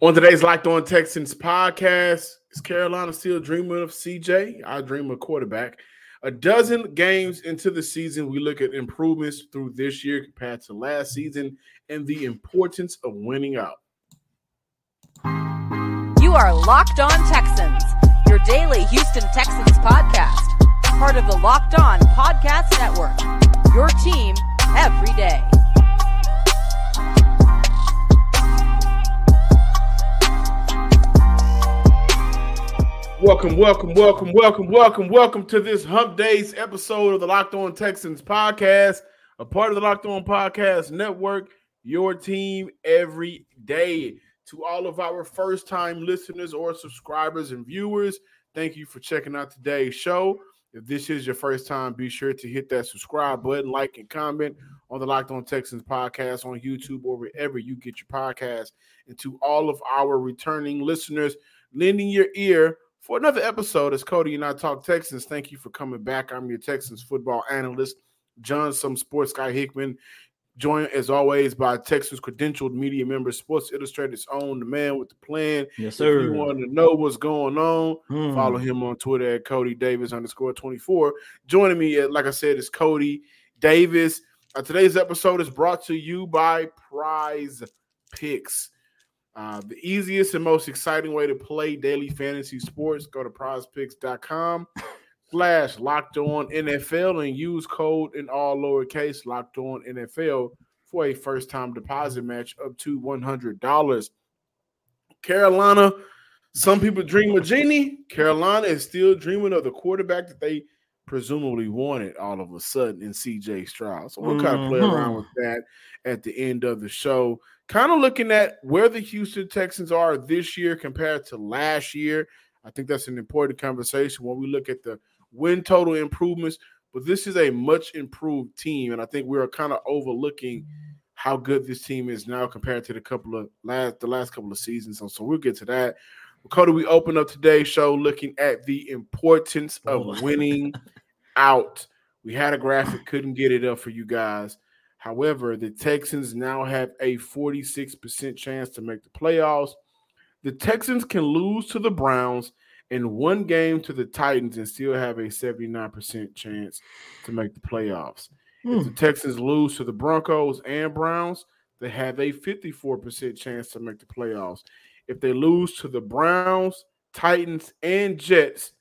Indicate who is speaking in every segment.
Speaker 1: On today's Locked On Texans podcast, is Carolina still dreaming of CJ? I dream of quarterback. A dozen games into the season, we look at improvements through this year compared to last season and the importance of winning out.
Speaker 2: You are Locked On Texans, your daily Houston Texans podcast, part of the Locked On Podcast Network. Your team every day.
Speaker 1: Welcome, welcome, welcome, welcome, welcome, welcome to this Hump Days episode of the Locked On Texans podcast, a part of the Locked On Podcast Network, your team every day. To all of our first time listeners or subscribers and viewers, thank you for checking out today's show. If this is your first time, be sure to hit that subscribe button, like, and comment on the Locked On Texans podcast on YouTube or wherever you get your podcast. And to all of our returning listeners, lending your ear for another episode as Coty and I talk Texans. Thank you for coming back. I'm your Texans football analyst, John Some Sports Guy Hickman. Joined as always by Texas credentialed media member, Sports Illustrated's own, the man with the plan.
Speaker 3: Yes, sir.
Speaker 1: If you want to know what's going on,
Speaker 3: Hmm.
Speaker 1: follow him on Twitter at Coty Davis underscore 24. Joining me, uh, like I said, is Coty Davis. Uh, today's episode is brought to you by Prize Picks. Uh, the easiest and most exciting way to play daily fantasy sports. Go to prizepicks.com slash locked on NFL and use code in all lowercase locked on NFL for a first time deposit match up to $100. Carolina, some people dream of Genie. Carolina is still dreaming of the quarterback that they presumably wanted all of a sudden in CJ Stroud. So we'll kind of play around
Speaker 3: Mhm.
Speaker 1: with that at the end of the show. Kind of looking at where the Houston Texans are this year compared to last year. I think that's an important conversation when we look at the win total improvements. But this is a much improved team, and I think we are kind of overlooking how good this team is now compared to the couple of last the last couple of seasons. So, so we'll get to that. Coty, we open up today's show looking at the importance of winning out. We had a graphic, couldn't get it up for you guys. However, the Texans now have a 46% chance to make the playoffs. The Texans can lose to the Browns and one game to the Titans and still have a 79% chance to make the playoffs. If the hmm. Texans lose to the Broncos and Browns, they have a 54% chance to make the playoffs. If they lose to the Browns, Titans, and Jets,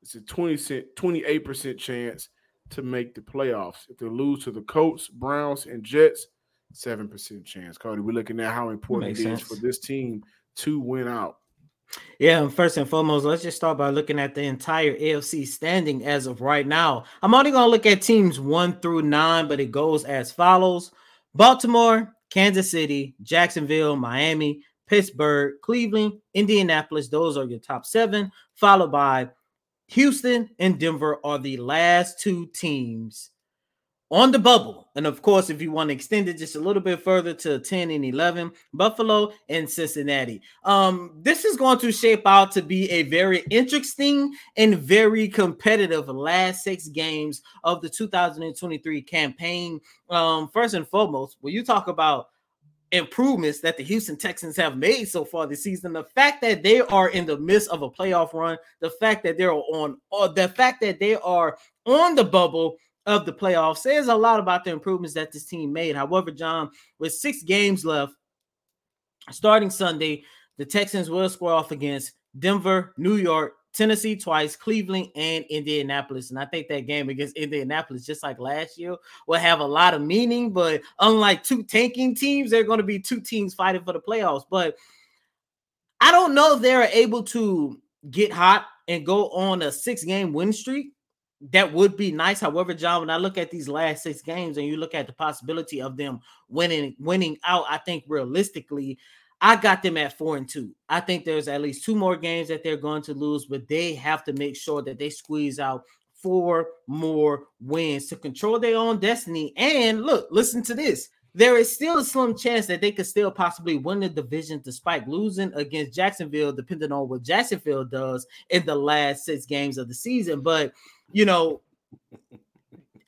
Speaker 1: it's a 20 cent, 28% chance to make the playoffs. If they lose to the Colts, Browns, and Jets, 7% chance. Coty, we're looking at how important
Speaker 3: Makes
Speaker 1: it is
Speaker 3: sense.
Speaker 1: for this team to win out.
Speaker 3: Yeah, and first and foremost, let's just start by looking at the entire AFC standing as of right now. I'm only going to look at teams one through nine, but it goes as follows Baltimore, Kansas City, Jacksonville, Miami, Pittsburgh, Cleveland, Indianapolis. Those are your top seven, followed by Houston and Denver are the last two teams on the bubble. And of course, if you want to extend it just a little bit further to 10 and 11, Buffalo and Cincinnati. Um, this is going to shape out to be a very interesting and very competitive last six games of the 2023 campaign. Um, first and foremost, when you talk about improvements that the Houston Texans have made so far this season. The fact that they are in the midst of a playoff run, the fact that they're on, or the fact that they are on the bubble of the playoffs says a lot about the improvements that this team made. However, John, with six games left, starting Sunday, the Texans will square off against Denver, New York, Tennessee twice, Cleveland, and Indianapolis. And I think that game against Indianapolis, just like last year, will have a lot of meaning. But unlike two tanking teams, they're going to be two teams fighting for the playoffs. But I don't know if they're able to get hot and go on a six game win streak. That would be nice. However, John, when I look at these last six games and you look at the possibility of them winning, winning out, I think realistically, I got them at four and two. I think there's at least two more games that they're going to lose, but they have to make sure that they squeeze out four more wins to control their own destiny. And look, listen to this. There is still a slim chance that they could still possibly win the division despite losing against Jacksonville, depending on what Jacksonville does in the last six games of the season. But you know,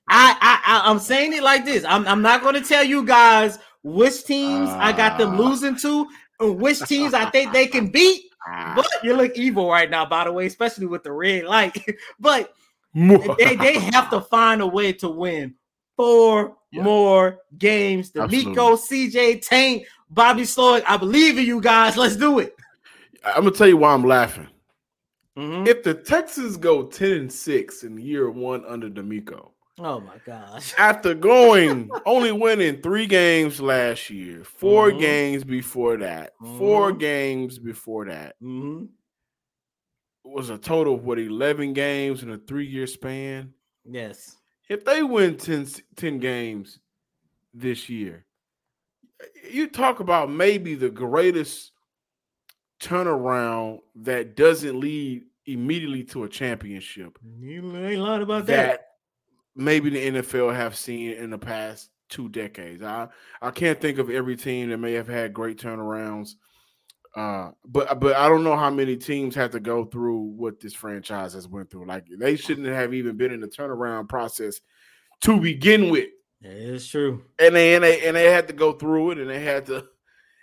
Speaker 3: I, I, I am saying it like this. I'm, I'm not going to tell you guys which teams I got them
Speaker 1: Ah.
Speaker 3: losing to which teams I think they can beat. But you look evil right now, by the way, especially with the red light. but they, they have to find a way to win four
Speaker 1: Yeah.
Speaker 3: more games. DeMeco, CJ, Tank, Bobby Slowik. I believe in you guys. Let's do it.
Speaker 1: I'm gonna tell you why I'm laughing.
Speaker 3: Mhm.
Speaker 1: If the Texans go 10 and 6 in year one under DeMeco,
Speaker 3: Oh my gosh.
Speaker 1: after going only winning three games last year, 4
Speaker 3: Mhm.
Speaker 1: games before that, 4
Speaker 3: Mhm.
Speaker 1: games before that,
Speaker 3: Mhm.
Speaker 1: was a total of what 11 games in a three year span.
Speaker 3: Yes.
Speaker 1: If they win 10, 10 games this year, you talk about maybe the greatest turnaround that doesn't lead immediately to a championship
Speaker 3: You ain't lying about that.
Speaker 1: that maybe the NFL have seen in the past two decades. I I can't think of every team that may have had great turnarounds. Uh, but but I don't know how many teams have to go through what this franchise has went through. Like they shouldn't have even been in the turnaround process to begin with.
Speaker 3: It's true.
Speaker 1: And they and they and they had to go through it, and they had to.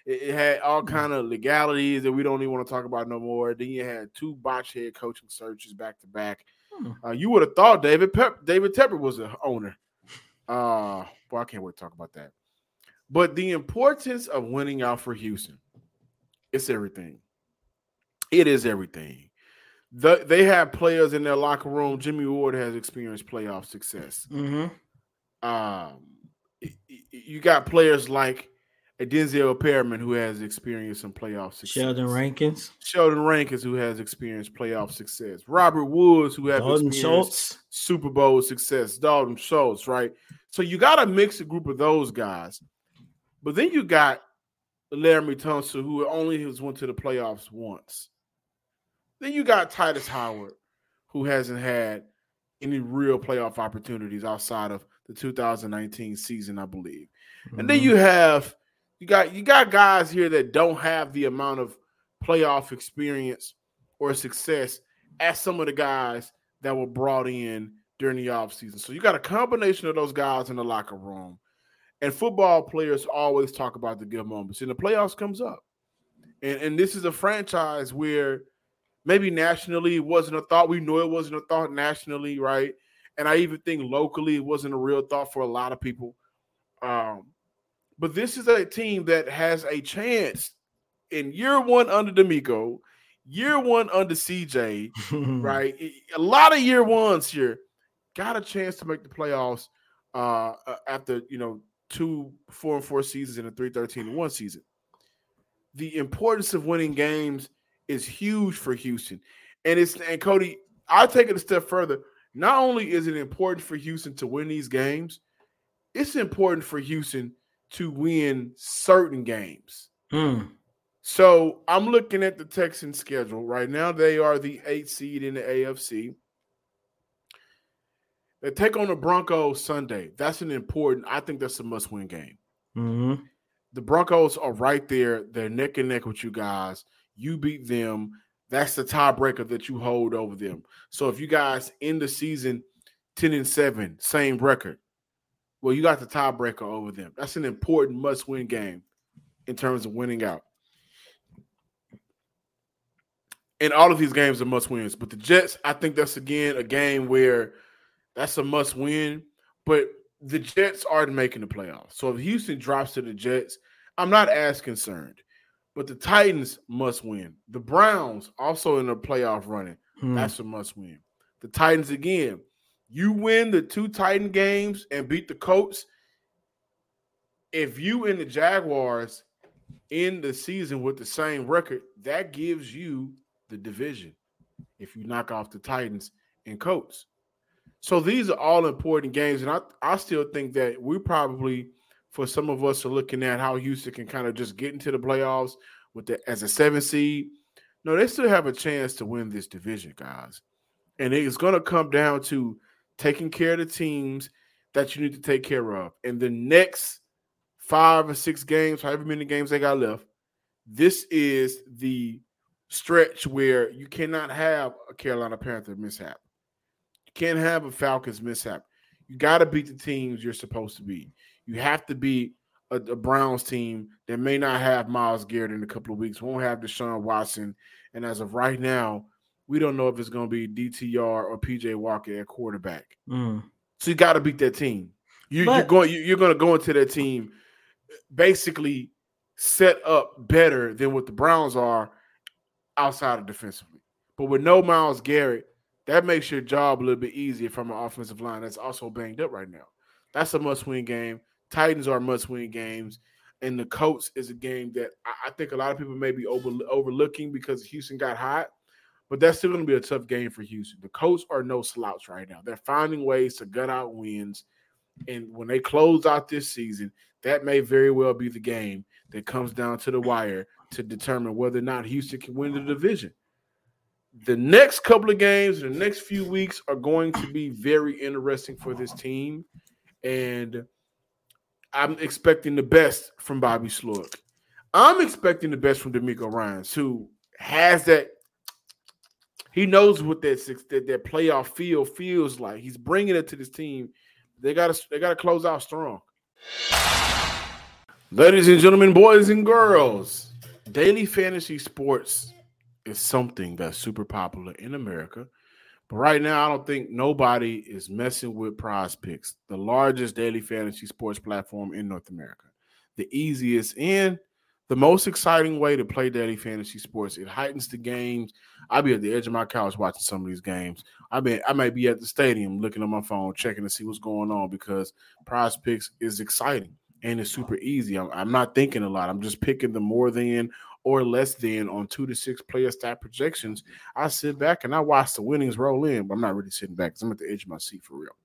Speaker 1: It, it had all kind of legalities that we don't even want to talk about no more. Then you had two botch head coaching searches back to back.
Speaker 3: Hmm.
Speaker 1: Uh, you would have thought David Pep, David Tepper was the owner. Uh, well, I can't wait to talk about that. But the importance of winning out for Houston, it's everything. It is everything. The, they have players in their locker room. Jimmy Ward has experienced playoff success.
Speaker 3: Mm-hmm.
Speaker 1: Um, you got players like a Denzel Perryman who has experienced some playoff success.
Speaker 3: Sheldon Rankins,
Speaker 1: Sheldon Rankins who has experienced playoff success. Robert Woods who has
Speaker 3: Dalton
Speaker 1: experienced
Speaker 3: Schultz.
Speaker 1: Super Bowl success. Dalton Schultz, right? So you got to mix a group of those guys. But then you got Laremy Tunsil, who only has went to the playoffs once. Then you got Tytus Howard, who hasn't had any real playoff opportunities outside of the 2019 season, I believe. And then
Speaker 3: Mhm.
Speaker 1: you have you got you got guys here that don't have the amount of playoff experience or success as some of the guys that were brought in during the offseason. So you got a combination of those guys in the locker room. And football players always talk about the good moments. And the playoffs comes up. And and this is a franchise where maybe nationally it wasn't a thought. We knew it wasn't a thought nationally, right? And I even think locally it wasn't a real thought for a lot of people. Um, but this is a team that has a chance in year one under DeMeco, year one under CJ, right? A lot of year ones here got a chance to make the playoffs uh, uh, after you know two four and four seasons and a three thirteen and one season. The importance of winning games is huge for Houston, and it's and Coty. I'll take it a step further. Not only is it important for Houston to win these games, it's important for Houston to win certain games.
Speaker 3: Mm.
Speaker 1: So I'm looking at the Texans schedule right now. They are the eighth seed in the AFC. They take on the Broncos Sunday. That's an important. I think that's a must-win game.
Speaker 3: Mhm.
Speaker 1: The Broncos are right there. They're neck and neck with you guys. You beat them. That's the tiebreaker that you hold over them. So if you guys end the season 10 and 7, same record, well, you got the tiebreaker over them. That's an important must-win game in terms of winning out. And all of these games are must wins. But the Jets, I think that's again a game where that's a must win. But the Jets aren't making the playoffs. So if Houston drops to the Jets, I'm not as concerned. But the Titans must win. The Browns also in the playoff running.
Speaker 3: Mm.
Speaker 1: That's a must win. The Titans again. You win the two Titan games and beat the Colts. If you and the Jaguars end the season with the same record, that gives you the division. If you knock off the Titans and Colts. So these are all important games. And I, I still think that we probably, for some of us, are looking at how Houston can kind of just get into the playoffs with the as a seven seed. No, they still have a chance to win this division, guys. And it's going to come down to taking care of the teams that you need to take care of. And the next five or six games, however many games they got left, this is the stretch where you cannot have a Carolina Panther mishap. You can't have a Falcons mishap. You got to beat the teams you're supposed to beat. You have to beat a, a, Browns team that may not have Myles Garrett in a couple of weeks, won't have Deshaun Watson, and as of right now, we don't know if it's going to be DTR or PJ Walker at quarterback. Mm. So you got to beat that team. You, but, you're going. You're going to go into that team basically set up better than what the Browns are outside of defensively. But with no Myles Garrett, that makes your job a little bit easier from an offensive line that's also banged up right now. That's a must-win game. Titans are must-win games, and the Colts is a game that I, think a lot of people may be over, overlooking because Houston got hot. But that's still going to be a tough game for Houston. The Colts are no slouch right now. They're finding ways to gut out wins. And when they close out this season, that may very well be the game that comes down to the wire to determine whether or not Houston can win the division. The next couple of games, the next few weeks are going to be very interesting for this team. And I'm expecting the best from Bobby Slowik. I'm expecting the best from DeMeco Ryans, who has that he knows what that, that that playoff feel feels like. He's bringing it to this team. They got to they got to close out strong. Ladies and gentlemen, boys and girls, daily fantasy sports is something that's super popular in America. But right now, I don't think nobody is messing with Prize Picks, the largest daily fantasy sports platform in North America. The easiest and the most exciting way to play daily fantasy sports. It heightens the games. I'll be at the edge of my couch watching some of these games. I mean, I might be at the stadium looking on my phone, checking to see what's going on because Prize Picks is exciting and it's super easy. I'm, I'm not thinking a lot. I'm just picking the more than or less than on two to six player stat projections, I sit back and I watch the winnings roll in, but I'm not really sitting back because I'm at the edge of my seat for real.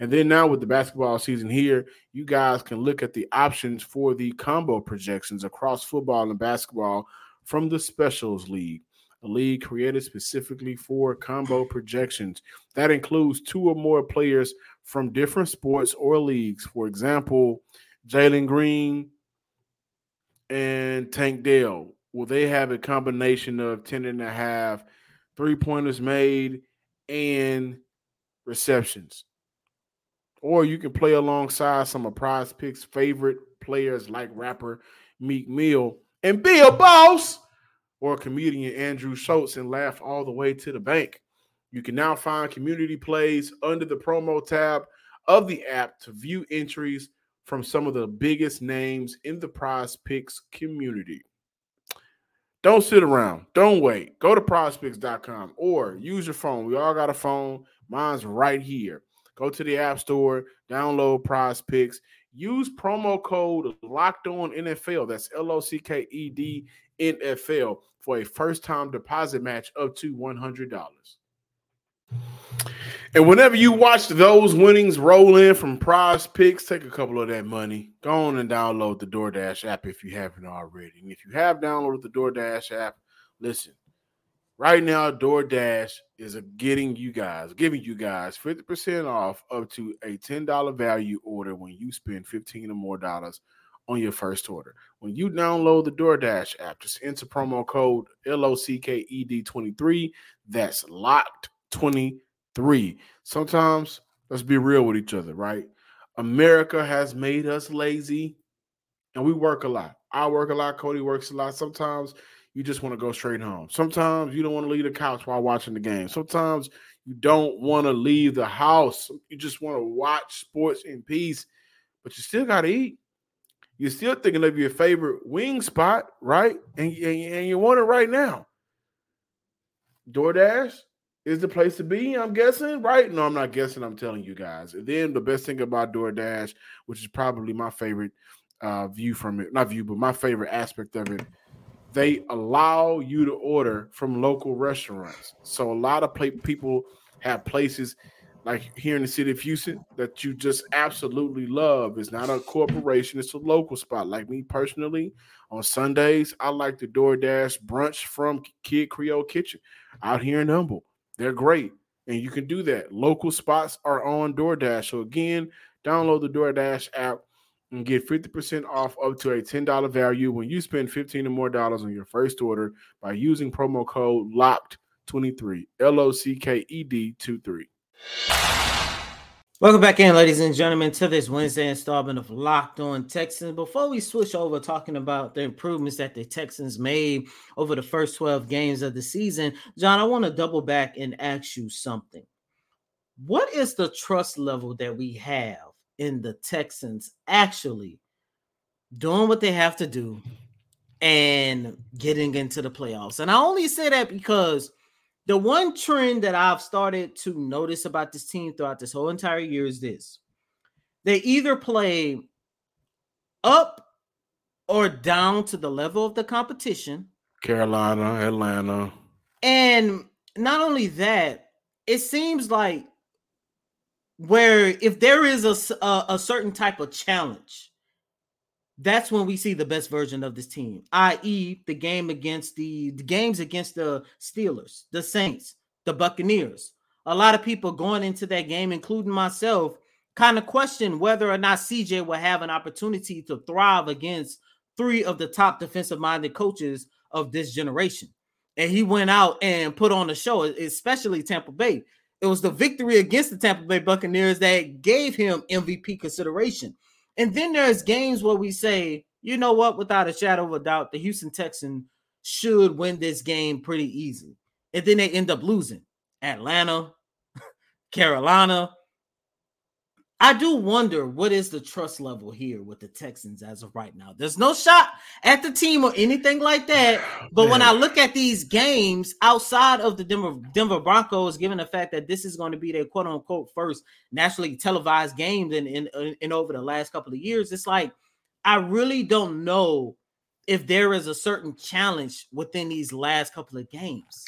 Speaker 1: And then now with the basketball season here, you guys can look at the options for the combo projections across football and basketball from the Specials League. A league created specifically for combo projections. That includes two or more players from different sports or leagues. For example, Jalen Green and Tank Dell, will they have a combination of 10 and a half three pointers made and receptions? Or you can play alongside some of Prize Picks' favorite players like rapper Meek Mill and be a boss, or comedian Andrew Schulz and laugh all the way to the bank. You can now find community plays under the promo tab of the app to view entries from some of the biggest names in the Prize Picks community. Don't sit around. Don't wait. Go to prizepicks.com or use your phone. We all got a phone. Mine's right here. Go to the App Store, download Prize Picks. Use promo code Locked On NFL. That's L O C K E D NFL for a first time deposit match up to $100. And whenever you watch those winnings roll in from prize picks, take a couple of that money. Go on and download the DoorDash app if you haven't already. And if you have downloaded the DoorDash app, listen. Right now, DoorDash is getting you guys, giving you guys 50% off up to a $10 value order when you spend 15 or more dollars on your first order. When you download the DoorDash app, just enter promo code LOCKED23. That's locked 20 Three, sometimes let's be real with each other, right? America has made us lazy and we work a lot. I work a lot, Coty works a lot. Sometimes you just want to go straight home. Sometimes you don't want to leave the couch while watching the game. Sometimes you don't want to leave the house. You just want to watch sports in peace, but you still got to eat. You're still thinking of your favorite wing spot, right? And, and, and you want it right now. DoorDash, is the place to be. I'm guessing, right? No, I'm not guessing. I'm telling you guys. And then the best thing about DoorDash, which is probably my favorite uh, view from it, not view, but my favorite aspect of it, they allow you to order from local restaurants. So a lot of people have places like here in the city of Houston that you just absolutely love. It's not a corporation, it's a local spot. Like me personally, on Sundays, I like the DoorDash brunch from Kid Creole Kitchen out here in Humble. They're great. And you can do that. Local spots are on DoorDash. So again, download the DoorDash app and get 50% off up to a $10 value when you spend 15 or more dollars on your first order by using promo code LOCKED23. L O C K E D 23.
Speaker 3: Welcome back in, ladies and gentlemen, to this Wednesday installment of Locked On Texans. Before we switch over talking about the improvements that the Texans made over the first 12 games of the season, John, I want to double back and ask you something. What is the trust level that we have in the Texans actually doing what they have to do and getting into the playoffs? And I only say that because the one trend that I've started to notice about this team throughout this whole entire year is this they either play up or down to the level of the competition.
Speaker 1: Carolina, Atlanta.
Speaker 3: And not only that, it seems like where if there is a, a, a certain type of challenge, that's when we see the best version of this team, i.e., the game against the, the games against the Steelers, the Saints, the Buccaneers. A lot of people going into that game, including myself, kind of question whether or not CJ will have an opportunity to thrive against three of the top defensive minded coaches of this generation. And he went out and put on a show, especially Tampa Bay. It was the victory against the Tampa Bay Buccaneers that gave him MVP consideration. And then there's games where we say, you know what, without a shadow of a doubt, the Houston Texans should win this game pretty easily. And then they end up losing. Atlanta, Carolina. I do wonder what is the trust level here with the Texans as of right now. There's no shot at the team or anything like that. But when I look at these games outside of the Denver, Denver Broncos, given the fact that this is going to be their quote unquote first nationally televised game in, in, in over the last couple of years, it's like I really don't know if there is a certain challenge within these last couple of games.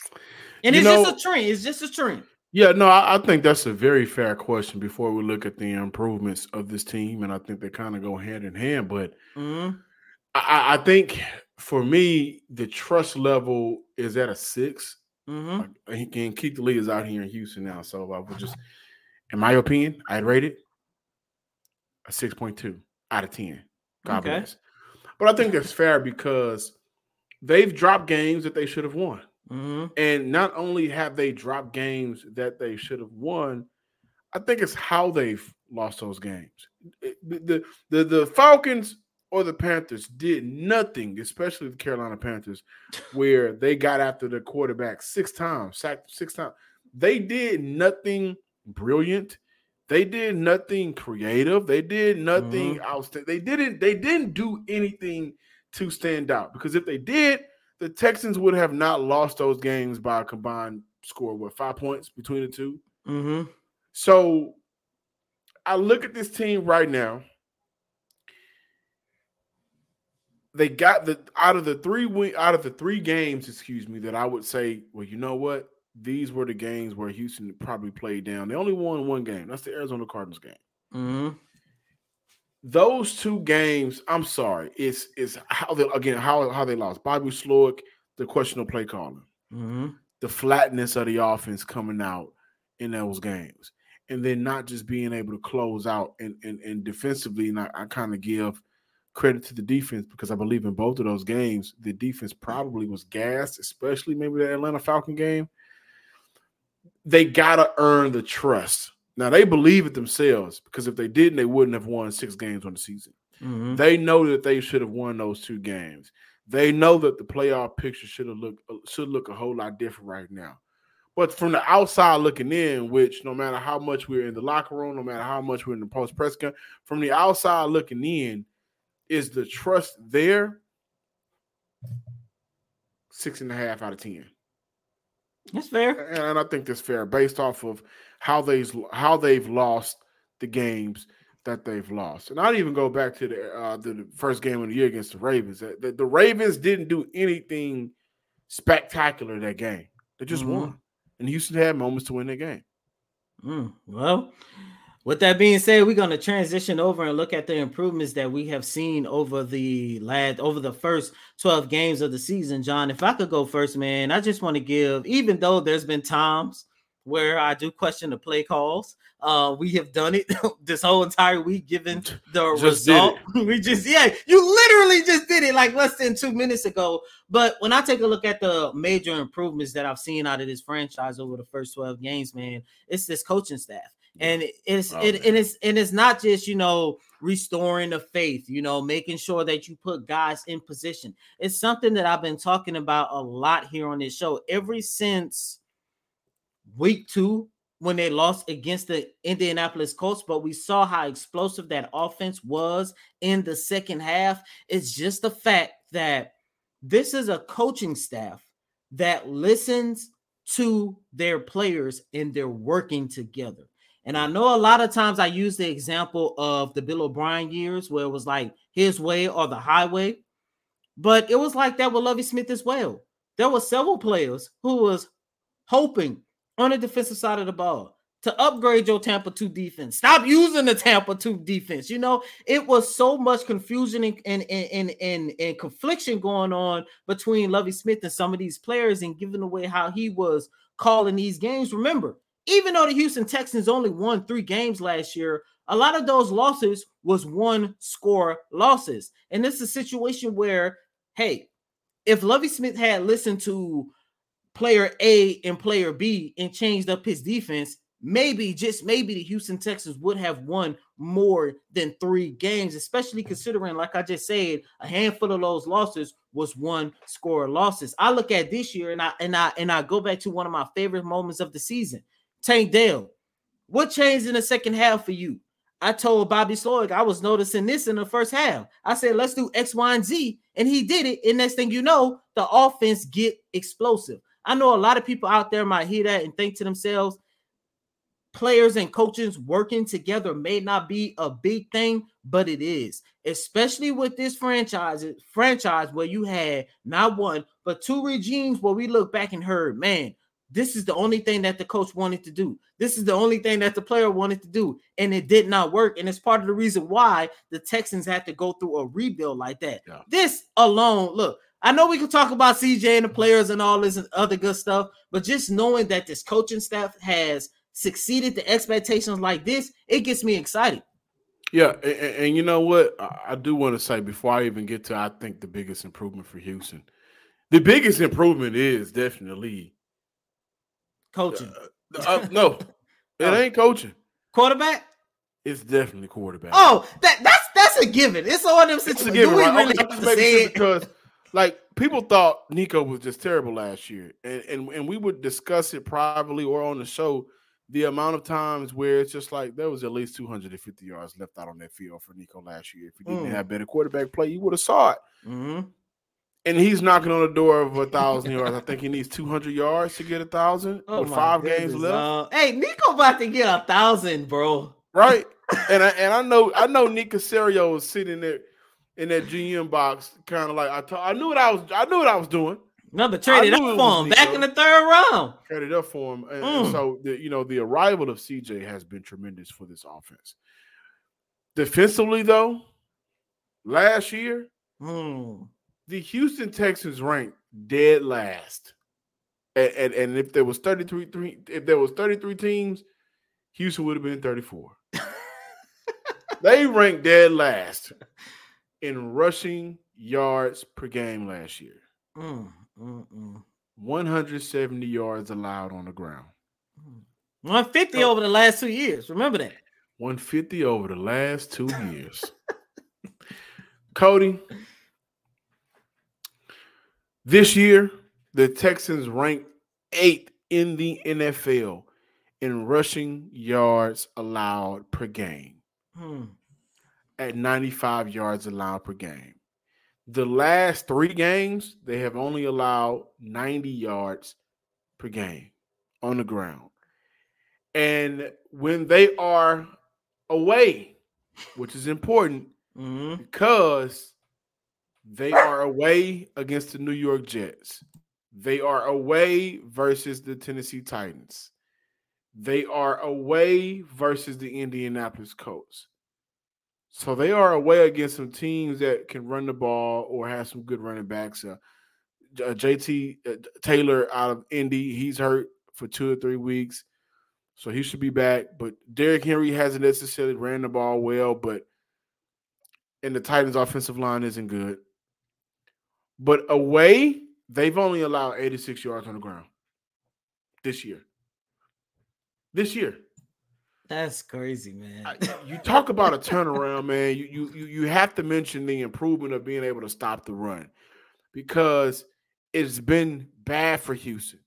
Speaker 3: And you it's know, just a trend. It's just a trend.
Speaker 1: Yeah, no, I, I, think that's a very fair question before we look at the improvements of this team. And I think they kind of go hand in hand. But mm-hmm. I, I, think for me, the trust level is at a 6 mm-hmm. Like, and Keith Lee is out here in Houston now. So I would just, in my opinion, I'd rate it a 6.2 out of 10. God okay. bless. But I think that's fair because they've dropped games that they should have won. Mm-hmm. And not only have they dropped games that they should have won, I think it's how they've lost those games. The, the, the Falcons or the Panthers did nothing, especially the Carolina Panthers, where they got after the quarterback six times, sacked six times. They did nothing brilliant. They did nothing creative. They did nothing mm-hmm. outstanding. They didn't. They didn't do anything to stand out because if they did, the Texans would have not lost those games by a combined score, what five points between the 2 mm-hmm. So I look at this team right now. They got the out of the three win, out of the three games, excuse me, that I would say, well, you know what? These were the games where Houston probably played down. They only won one game. That's the Arizona Cardinals game. Mm-hmm those two games, I'm sorry, it's it's how they again how how they lost. Bobby Slowik, the questionable play calling, mm-hmm. the flatness of the offense coming out in those games, and then not just being able to close out and and, and defensively. And I, I kind of give credit to the defense because I believe in both of those games, the defense probably was gassed, especially maybe the Atlanta Falcon game. They gotta earn the trust now they believe it themselves because if they didn't, they wouldn't have won six games on the season. Mm-hmm. They know that they should have won those two games. They know that the playoff picture should have looked uh, should look a whole lot different right now. But from the outside looking in, which no matter how much we're in the locker room, no matter how much we're in the post press gun, from the outside looking in, is the trust there? Six and a half out of ten.
Speaker 3: That's fair,
Speaker 1: and I think that's fair based off of how they've how they've lost the games that they've lost. And I'd even go back to the uh, the first game of the year against the Ravens. The, the Ravens didn't do anything spectacular that game. They just mm-hmm. won, and Houston had moments to win that game.
Speaker 3: Mm, well, with that being said, we're going to transition over and look at the improvements that we have seen over the last over the first 12 games of the season. John, if I could go first, man, I just want to give, even though there's been times where I do question the play calls. Uh, we have done it this whole entire week, given the just result. we just, yeah, you literally just did it like less than two minutes ago. But when I take a look at the major improvements that I've seen out of this franchise over the first 12 games, man, it's this coaching staff. and it's
Speaker 1: Oh,
Speaker 3: it, and it's and it's not just you know restoring the faith you know making sure that you put guys in position it's something that i've been talking about a lot here on this show ever since week two when they lost against the indianapolis colts but we saw how explosive that offense was in the second half it's just the fact that this is a coaching staff that listens to their players and they're working together. And I know a lot of times I use the example of the Bill O'Brien years where it was like his way or the highway, but it was like that with Lovie Smith as well. There were several players who was hoping on the defensive side of the ball to upgrade your Tampa 2 defense. Stop using the Tampa 2 defense. You know, it was so much confusion and and and and, and confliction going on between Lovie Smith and some of these players and giving away how he was calling these games. Remember, even though the Houston Texans only won 3 games last year, a lot of those losses was one score losses. And this is a situation where hey, if Lovie Smith had listened to player A and player B and changed up his defense, maybe just maybe the Houston Texans would have won more than three games, especially considering, like I just said, a handful of those losses was one score losses. I look at this year and I and I and I go back to one of my favorite moments of the season. Tank Dell, what changed in the second half for you? I told Bobby Slowik I was noticing this in the first half. I said, let's do X, Y, and Z. And he did it. And next thing you know, the offense get explosive. I know a lot of people out there might hear that and think to themselves, players and coaches working together may not be a big thing, but it is, especially with this franchise, franchise where you had not one, but two regimes where we look back and heard, man, this is the only thing that the coach wanted to do. This is the only thing that the player wanted to do, and it did not work. And it's part of the reason why the Texans had to go through a rebuild like that.
Speaker 1: Yeah.
Speaker 3: This alone, look, I know we can talk about CJ and the players and all this and other good stuff, but just knowing that this coaching staff has succeeded the expectations like this, it gets me excited.
Speaker 1: Yeah, and, and- you know what? I, do want to say before I even get to, I think the biggest improvement for Houston, the biggest improvement is definitely
Speaker 3: Coaching,
Speaker 1: uh, uh, no, it
Speaker 3: Oh.
Speaker 1: ain't coaching.
Speaker 3: quarterback.
Speaker 1: It's definitely quarterback.
Speaker 3: Oh, that that's that's a given. It's on them
Speaker 1: it's a given,
Speaker 3: Do we
Speaker 1: right?
Speaker 3: really have to say it?
Speaker 1: because like people thought Nico was just terrible last year, and, and and we would discuss it privately or on the show. The amount of times where it's just like there was at least 250 yards left out on that field for Nico last year. If he didn't
Speaker 3: Mm.
Speaker 1: have better quarterback play, you would have saw it.
Speaker 3: Mhm.
Speaker 1: And he's knocking on the door of a thousand yards. I think he needs 200 yards to get a thousand
Speaker 3: Oh
Speaker 1: with five games left,
Speaker 3: uh, hey, Nico about to get a thousand, bro.
Speaker 1: right? and I and I know I know Nick Caserio was sitting there in that GM box, kind of like I told, I knew what I was I knew what I was doing.
Speaker 3: Remember, traded
Speaker 1: I
Speaker 3: up for him back in the third round.
Speaker 1: Traded up for him, and, and
Speaker 3: Mm.
Speaker 1: so the, you know the arrival of CJ has been tremendous for this offense. Defensively, though, last year
Speaker 3: Hmm.
Speaker 1: the Houston Texans ranked dead last. And, and, and if there was 33 three, if there was 33 teams, Houston would have been 34. they ranked dead last in rushing yards per game last year.
Speaker 3: Mm, mm, mm.
Speaker 1: 170 yards allowed on the ground.
Speaker 3: 150
Speaker 1: Oh.
Speaker 3: over the last two years. Remember that.
Speaker 1: 150 over the last two years. Coty, this year, the Texans ranked eighth in the NFL in rushing yards allowed per game
Speaker 3: Hmm.
Speaker 1: At 95 yards allowed per game. The last three games, they have only allowed 90 yards per game on the ground. And when they are away, which is important
Speaker 3: Mhm.
Speaker 1: because they are away against the New York Jets, they are away versus the Tennessee Titans, they are away versus the Indianapolis Colts. So they are away against some teams that can run the ball or have some good running backs. Uh, uh, JT uh, Taylor out of Indy, he's hurt for two or three weeks, so he should be back. But Derrick Henry hasn't necessarily ran the ball well, but and the Titans' offensive line isn't good. But away, they've only allowed 86 yards on the ground this year. This year.
Speaker 3: That's crazy, man.
Speaker 1: I- you talk about a turnaround, man. You, you you you have to mention the improvement of being able to stop the run because it's been bad for Houston.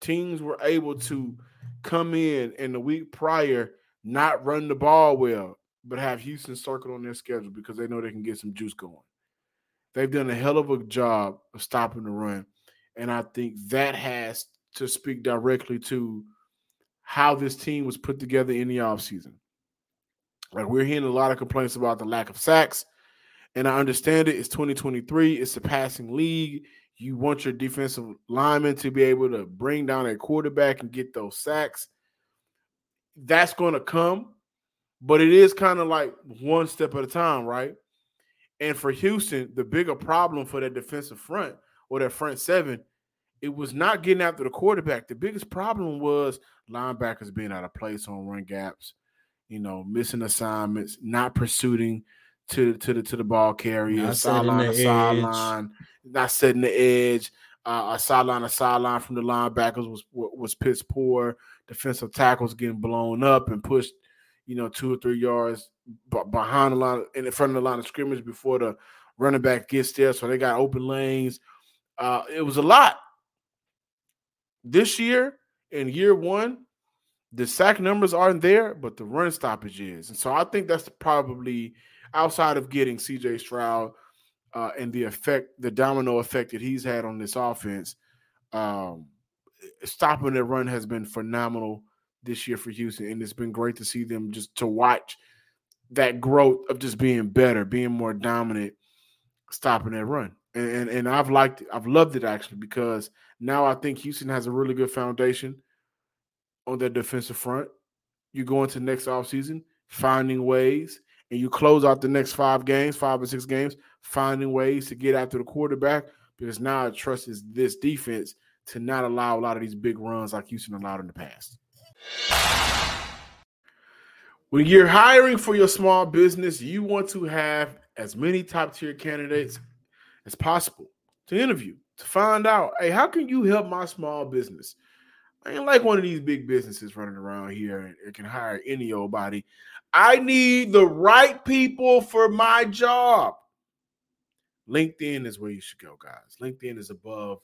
Speaker 1: Teams were able to come in in the week prior, not run the ball well, but have Houston circled on their schedule because they know they can get some juice going. They've done a hell of a job of stopping the run, and I think that has to speak directly to how this team was put together in the offseason. Like we're hearing a lot of complaints about the lack of sacks, and I understand it. It's 2023. It's a passing league. You want your defensive lineman to be able to bring down a quarterback and get those sacks. That's going to come, but it is kind of like one step at a time, right? And for Houston, the bigger problem for that defensive front or that front seven, it was not getting after the quarterback. The biggest problem was linebackers being out of place on run gaps, you know, missing assignments, not pursuing to to the to the ball carrier,
Speaker 3: Not setting
Speaker 1: sideline sideline, not setting the edge. Uh, a sideline to sideline from the linebackers was was piss poor. Defensive tackles getting blown up and pushed, you know, two or three yards b- behind the line and in front of the line of scrimmage before the running back gets there. So they got open lanes. Uh, it was a lot. This year, in year one, the sack numbers aren't there, but the run stoppage is. And so I think that's probably outside of getting CJ Stroud uh, and the effect, the domino effect that he's had on this offense. Um, stopping the run has been phenomenal this year for Houston, and it's been great to see them just to watch that growth of just being better, being more dominant, stopping that run. And, and I've liked it. I've loved it actually because now I think Houston has a really good foundation on their defensive front. You go into next offseason finding ways, and you close out the next five games, five or six games, finding ways to get after the quarterback because now I trust is this defense to not allow a lot of these big runs like Houston allowed in the past. When you're hiring for your small business, you want to have as many top tier candidates as possible to interview to find out, hey, how can you help my small business? I ain't like one of these big businesses running around here and can hire any old body. I need the right people for my job. LinkedIn is where you should go, guys. LinkedIn is above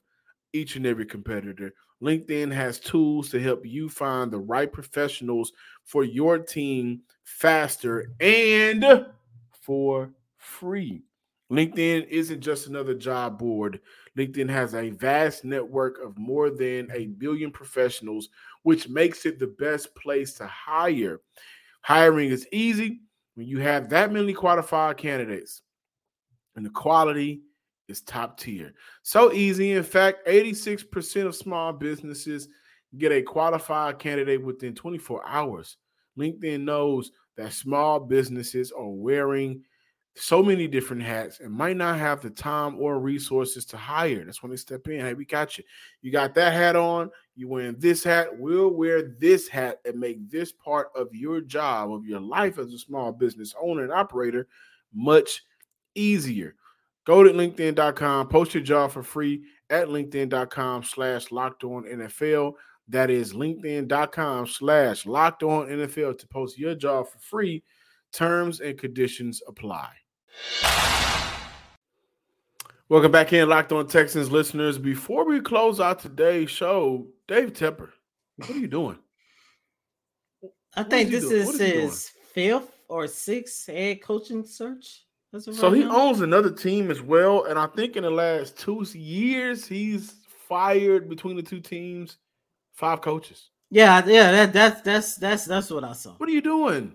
Speaker 1: each and every competitor. LinkedIn has tools to help you find the right professionals for your team faster and for free. LinkedIn isn't just another job board. LinkedIn has a vast network of more than a mm-hmm. billion professionals, which makes it the best place to hire. Hiring is easy when you have that many qualified candidates, and the quality is top tier. So easy. In fact, 86% of small businesses get a qualified candidate within 24 hours. LinkedIn knows that small businesses are wearing so many different hats and might not have the time or resources to hire. That's when they step in. Hey, we got you. You got that hat on. You wearing this hat. We'll wear this hat and make this part of your job, of your life as a small business owner and operator, much easier. Go to LinkedIn.com, post your job for free at LinkedIn.com slash locked on NFL. That is LinkedIn.com slash locked on NFL to post your job for free. Terms and conditions apply. Welcome back in, Locked On Texans listeners. Before we close out today's show, Dave Tepper, what are you doing?
Speaker 3: I
Speaker 1: What
Speaker 3: think this
Speaker 1: doing?
Speaker 3: Is
Speaker 1: is
Speaker 3: his fifth or sixth head coaching search.
Speaker 1: So
Speaker 3: right
Speaker 1: he
Speaker 3: now.
Speaker 1: owns another team as well, and I think in the last two years he's fired between the two teams five coaches.
Speaker 3: Yeah, yeah, that that's that's that's that's what I saw.
Speaker 1: What are you doing?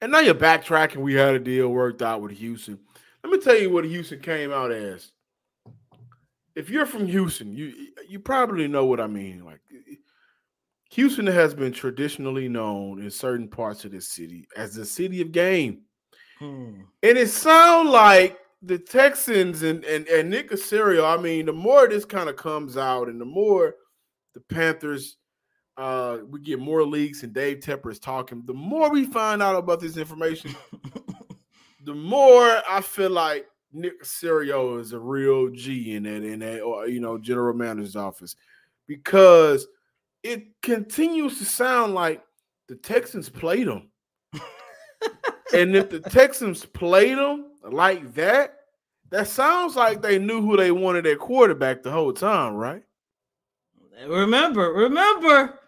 Speaker 1: And now you're backtracking. We had a deal worked out with Houston. Let me tell you what Houston came out as. If you're from Houston, you you probably know what I mean. Like Houston has been traditionally known in certain parts of the city as the city of game.
Speaker 3: Hmm.
Speaker 1: And it sounds like the Texans and, and, and Nick Caserio, I mean, the more this kind of comes out and the more the Panthers, uh, we get more leaks and Dave Tepper is talking, the more we find out about this information, the more I feel like Nick Caserio is a real G in that, in that, or, you know, general manager's office. Because it continues to sound like the Texans played them. and if the Texans played them like that, that sounds like they knew who they wanted their quarterback the whole time, right?
Speaker 3: Remember, remember,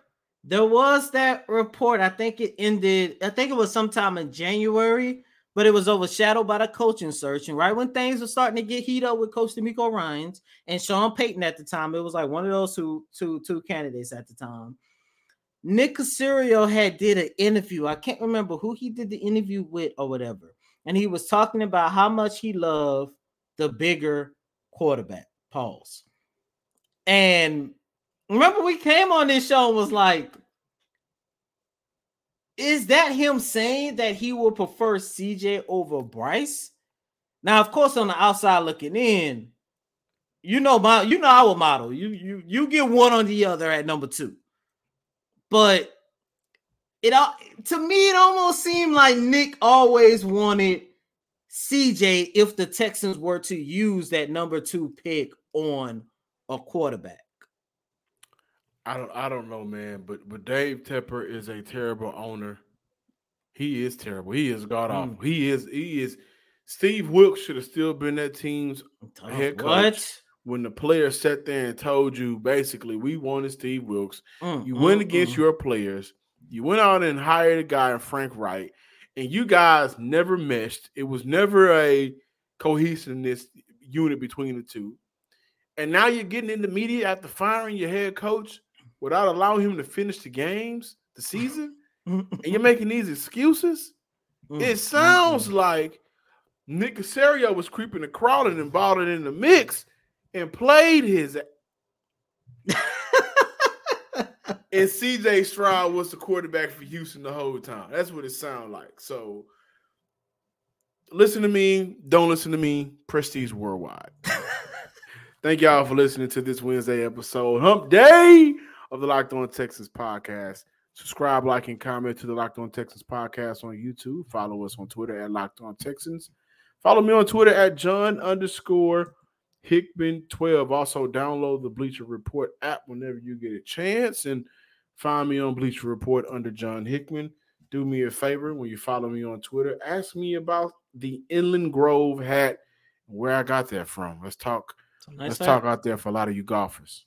Speaker 3: there was that report. I think it ended, I think it was sometime in January, but it was overshadowed by the coaching search. And right when things were starting to get heat up with Coach DeMeco Ryans and Sean Payton at the time, it was like one of those two, two, two candidates at the time. Nick Caserio had did an interview. I can't remember who he did the interview with or whatever. And he was talking about how much he loved the bigger quarterback. Pause. And remember, we came on this show and was like, is that him saying that he will prefer CJ over Bryce? Now, of course, on the outside looking in, you know my you know our model. You you you get one on the other at number two. But it to me, it almost seemed like Nick always wanted CJ if the Texans were to use that number two pick on a quarterback.
Speaker 1: I don't I don't know, man, but but Dave Tepper is a terrible owner. He is terrible. He is god awful. Mm. He is he is Steve Wilks should have still been that team's head coach. What? When the players sat there and told you basically we wanted Steve Wilks, mm, you mm, went against mm. your players. You went out and hired a guy, Frank Reich, and you guys never meshed. It was never a cohesiveness unit between the two. And now you're getting in the media after firing your head coach without allowing him to finish the games, the season, and you're mm-hmm. making these excuses. It mm-hmm. sounds like Nick Caserio was creeping and crawling and bought it in the mix and played his. and CJ Stroud was the quarterback for Houston the whole time. That's what it sounded like. So listen to me, don't listen to me. Prestige worldwide. Thank y'all for listening to this Wednesday episode, Hump Day of the Locked On Texans podcast. Subscribe, like, and comment to the Locked On Texans podcast on YouTube. Follow us on Twitter at Locked On Texans. Follow me on Twitter at John underscore Hickman 12. Also, download the Bleacher Report app whenever you get a chance and find me on Bleacher Report under John Hickman. Do me a favor when you follow me on Twitter, ask me about the Inland Grove hat, where I got that from. Let's talk. Nice let's hat. talk out there for a lot of you golfers.